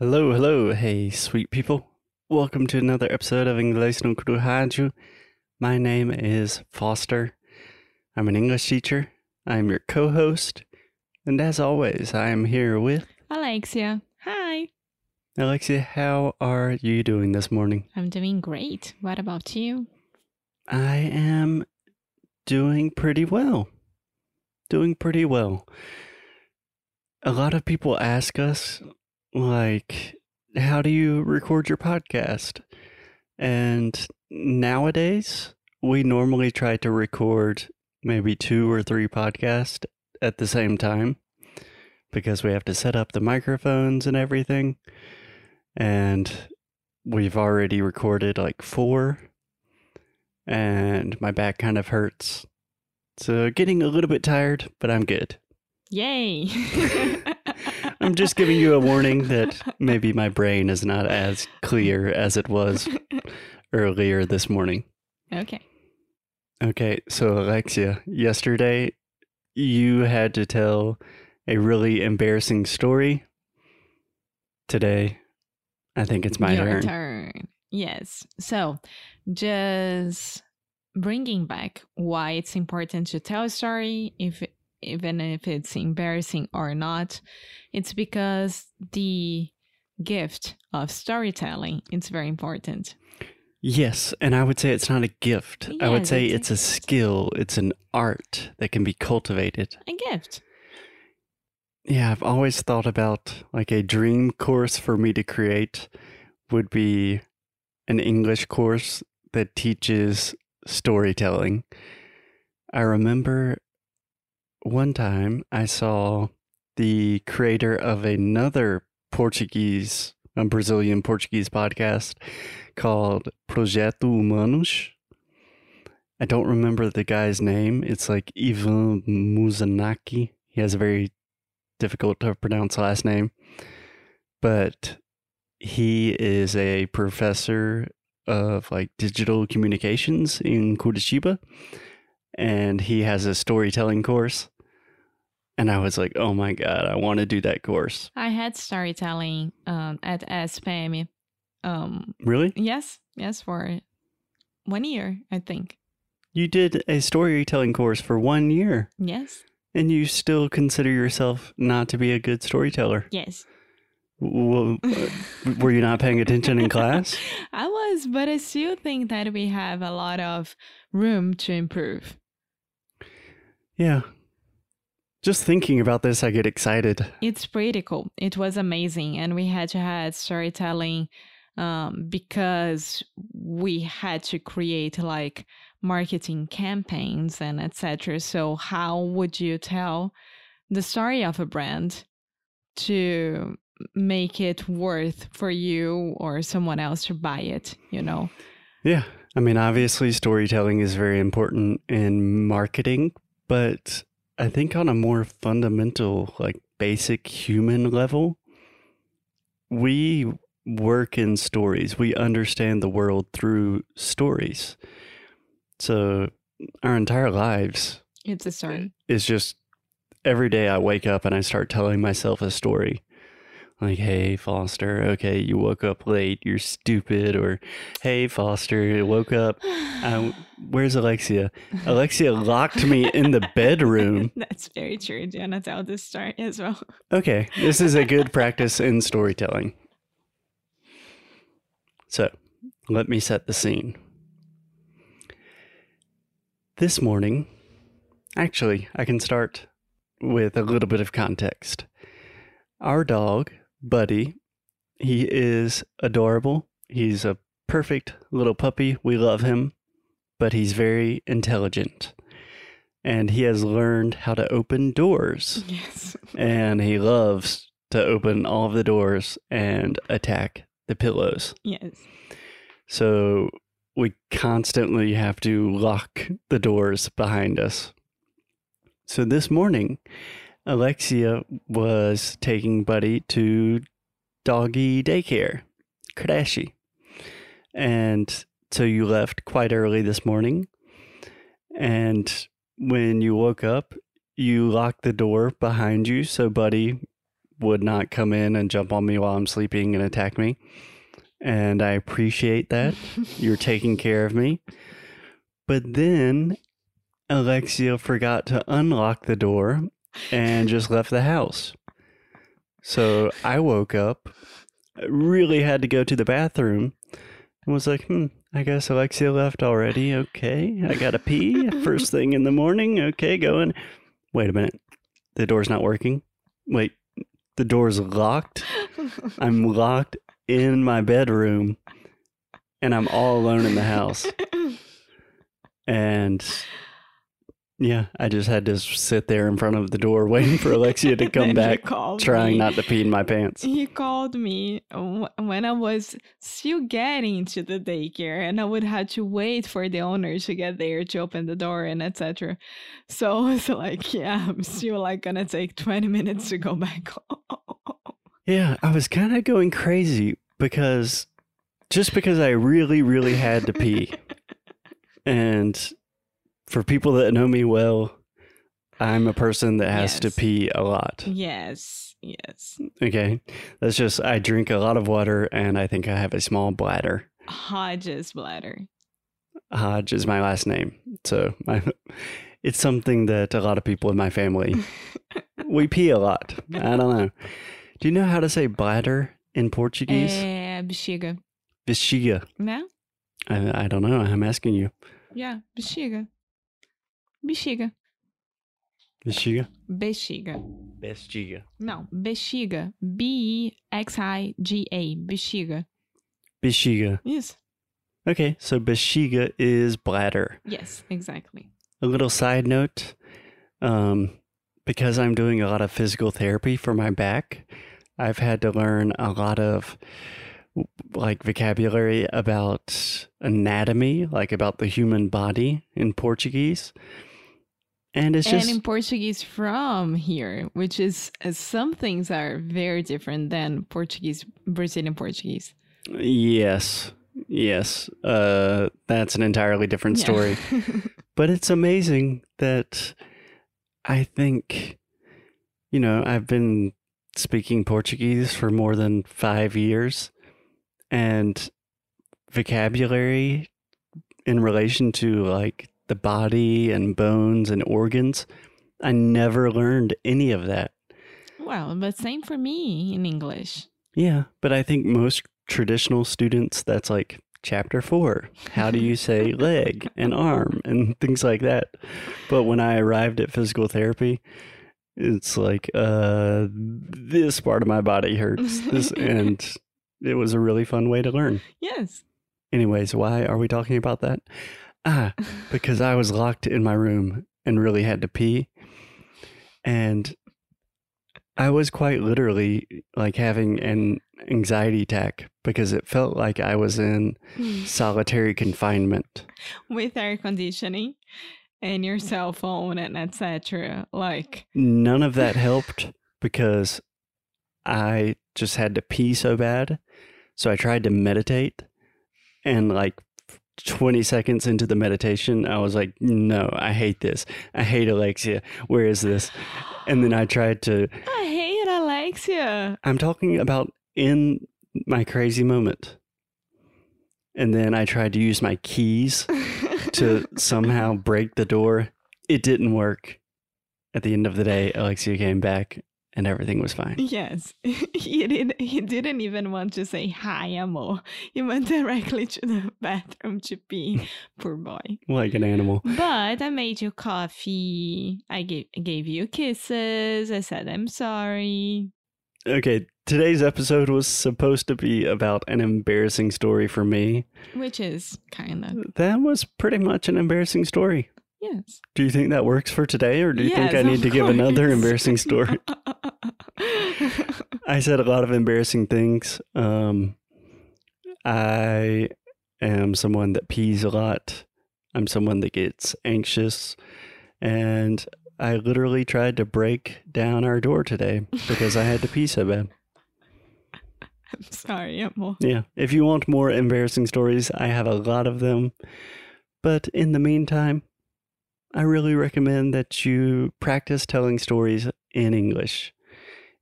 Hello, hello, hey, sweet people. Welcome to another episode of Inglês no Rádio. My name is Foster. I'm an English teacher. I'm your co host. And as always, I am here with Alexia. Hi. Alexia. How are you doing this morning? I'm doing great. What about you? I am doing pretty well. Doing pretty well. A lot of people ask us, like, how do you record your podcast? And nowadays, we normally try to record maybe two or three podcasts at the same time because we have to set up the microphones and everything. And we've already recorded like four, and my back kind of hurts. So, getting a little bit tired, but I'm good. Yay. I'm just giving you a warning that maybe my brain is not as clear as it was earlier this morning. okay. Okay, so Alexia, yesterday you had to tell a really embarrassing story. Today, I think it's my Your turn. turn. Yes. So, just bringing back why it's important to tell a story, if even if it's embarrassing or not, it's because the gift of storytelling it's very important. Yes, and I would say it's not a gift. I would say it's it's a a skill, it's an art that can be cultivated. A gift. Yeah, I've always thought about like a dream course for me to create would be an English course that teaches storytelling. I remember one time I saw the creator of another Portuguese, a Brazilian Portuguese podcast called Projeto Humanos. I don't remember the guy's name. It's like Ivan Muzanaki. He has a very difficult to pronounce last name, but he is a professor of like digital communications in Curitiba, and he has a storytelling course. And I was like, "Oh my god, I want to do that course." I had storytelling um, at SPM. Um, Really? yes, yes, for one year, I think. You did a storytelling course for one year, Yes, and you still consider yourself not to be a good storyteller. yes. W- w- were you not paying attention in class? I was, but I still think that we have a lot of room to improve. Yeah. Just thinking about this, I get excited. It's pretty cool. It was amazing, and we had to have storytelling um, because we had to create like marketing campaigns and etc. So, how would you tell the story of a brand to make it worth for you or someone else to buy it? You know. Yeah. I mean, obviously, storytelling is very important in marketing, but I think on a more fundamental, like basic human level, we work in stories. We understand the world through stories. So our entire lives It's a story. It's just every day I wake up and I start telling myself a story. Like, hey, Foster, okay, you woke up late, you're stupid. Or, hey, Foster, you woke up. Uh, where's Alexia? Alexia locked me in the bedroom. That's very true. Do you want to tell this story as well? Okay, this is a good practice in storytelling. So, let me set the scene. This morning, actually, I can start with a little bit of context. Our dog, Buddy, he mm-hmm. is adorable. He's a perfect little puppy. We love him, but he's very intelligent. And he has learned how to open doors Yes. and he loves to open all of the doors and attack the pillows. Yes. So we constantly have to lock the doors behind us. So this morning, Alexia was taking Buddy to doggy daycare, Kadashi. And so you left quite early this morning. And when you woke up, you locked the door behind you so Buddy would not come in and jump on me while I'm sleeping and attack me. And I appreciate that. You're taking care of me. But then Alexia forgot to unlock the door and just left the house. So I woke up, really had to go to the bathroom, and was like, hmm, I guess Alexia left already. Okay, I gotta pee first thing in the morning. Okay, going. Wait a minute, the door's not working. Wait, the door's locked. I'm locked in my bedroom, and I'm all alone in the house. And yeah, I just had to sit there in front of the door waiting for Alexia to come back, trying me. not to pee in my pants. He called me when I was still getting to the daycare, and I would have to wait for the owner to get there to open the door and etc. So I was like, "Yeah, I'm still like gonna take 20 minutes to go back home." Yeah, I was kind of going crazy because just because I really, really had to pee. And for people that know me well, I'm a person that has to pee a lot. yes, yes. Okay. That's just, I drink a lot of water and I think I have a small bladder. Hodges bladder. Hodge is my last name. So my, it's something that a lot of people in my family, we pee a lot. I don't know. Do you know how to say bladder in Portuguese? É bexiga, Bexiga. né? I, I don't know. I'm asking you. Yeah, bexiga. Bexiga. Bexiga? Bexiga. Bexiga. Não, bexiga. B-E-X-I-G-A. Bexiga. Bexiga. Yes. Okay, so bexiga is bladder. Yes, exactly. A little side note um, because I'm doing a lot of physical therapy for my back, I've had to learn a lot of like vocabulary about anatomy, like about the human body in Portuguese. And it's just and in Portuguese from here, which is uh, some things are very different than Portuguese, Brazilian Portuguese. yes, yes. Uh, that's an entirely different Yeah. story. but it's amazing that I think, you know, I've been speaking Portuguese for more than five years, and vocabulary in relation to like the body and bones and organs, I never learned any of that. well, but same for me in English. Yeah, but I think most traditional students, that's like chapter four. How do you say leg and arm and things like that? But when I arrived at physical therapy, it's like, uh, this part of my body hurts. This, and it was a really fun way to learn. Yes. Anyways, why are we talking about that? Ah, because I was locked in my room and really had to pee. And I was quite literally like having an anxiety attack because it felt like I was in solitary confinement. With air conditioning and your cell phone and etc. Like, None of that helped because I just had to pee so bad. So I tried to meditate and like 20 seconds into the meditation, I was like, no, I hate this. I hate Alexia. Where is this? And then I tried to, I hate Alexia. I'm talking about in my crazy moment. And then I tried to use my keys to somehow break the door. It didn't work. At the end of the day, Alexia came back and everything was fine. Yes, he did. He didn't even want to say hi, amor. He went directly to the bathroom to pee. Poor boy. Like an animal. But I made you coffee. I gave gave you kisses. I said I'm sorry. Okay, today's episode was supposed to be about an embarrassing story for me. Which is kind of That was pretty much an embarrassing story. Yes. Do you think that works for today, or do you think I need to give another embarrassing story? I said a lot of embarrassing things. Um, I am someone that pees a lot. I'm someone that gets anxious. And I literally tried to break down our door today because I had to pee so bad. I'm sorry, amor. Yeah. If you want more embarrassing stories, I have a lot of them. But in the meantime, I really recommend that you practice telling stories in English.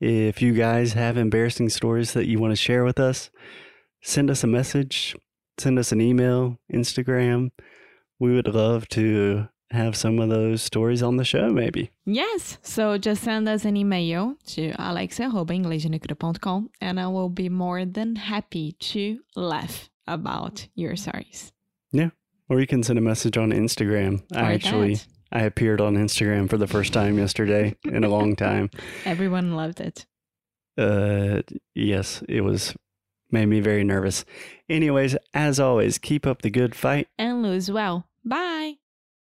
If you guys have embarrassing stories that you want to share with us, send us a message, send us an email, Instagram. We would love to have some of those stories on the show, maybe. Yes. So just send us an email to alex.inglesdenecru.com and I will be more than happy to laugh about your stories. Yeah. Or you can send a message on Instagram. I actually that. I appeared on Instagram for the first time yesterday in a long time. Everyone loved it. Uh yes, it was made me very nervous. Anyways, as always, keep up the good fight. And lose well. Bye.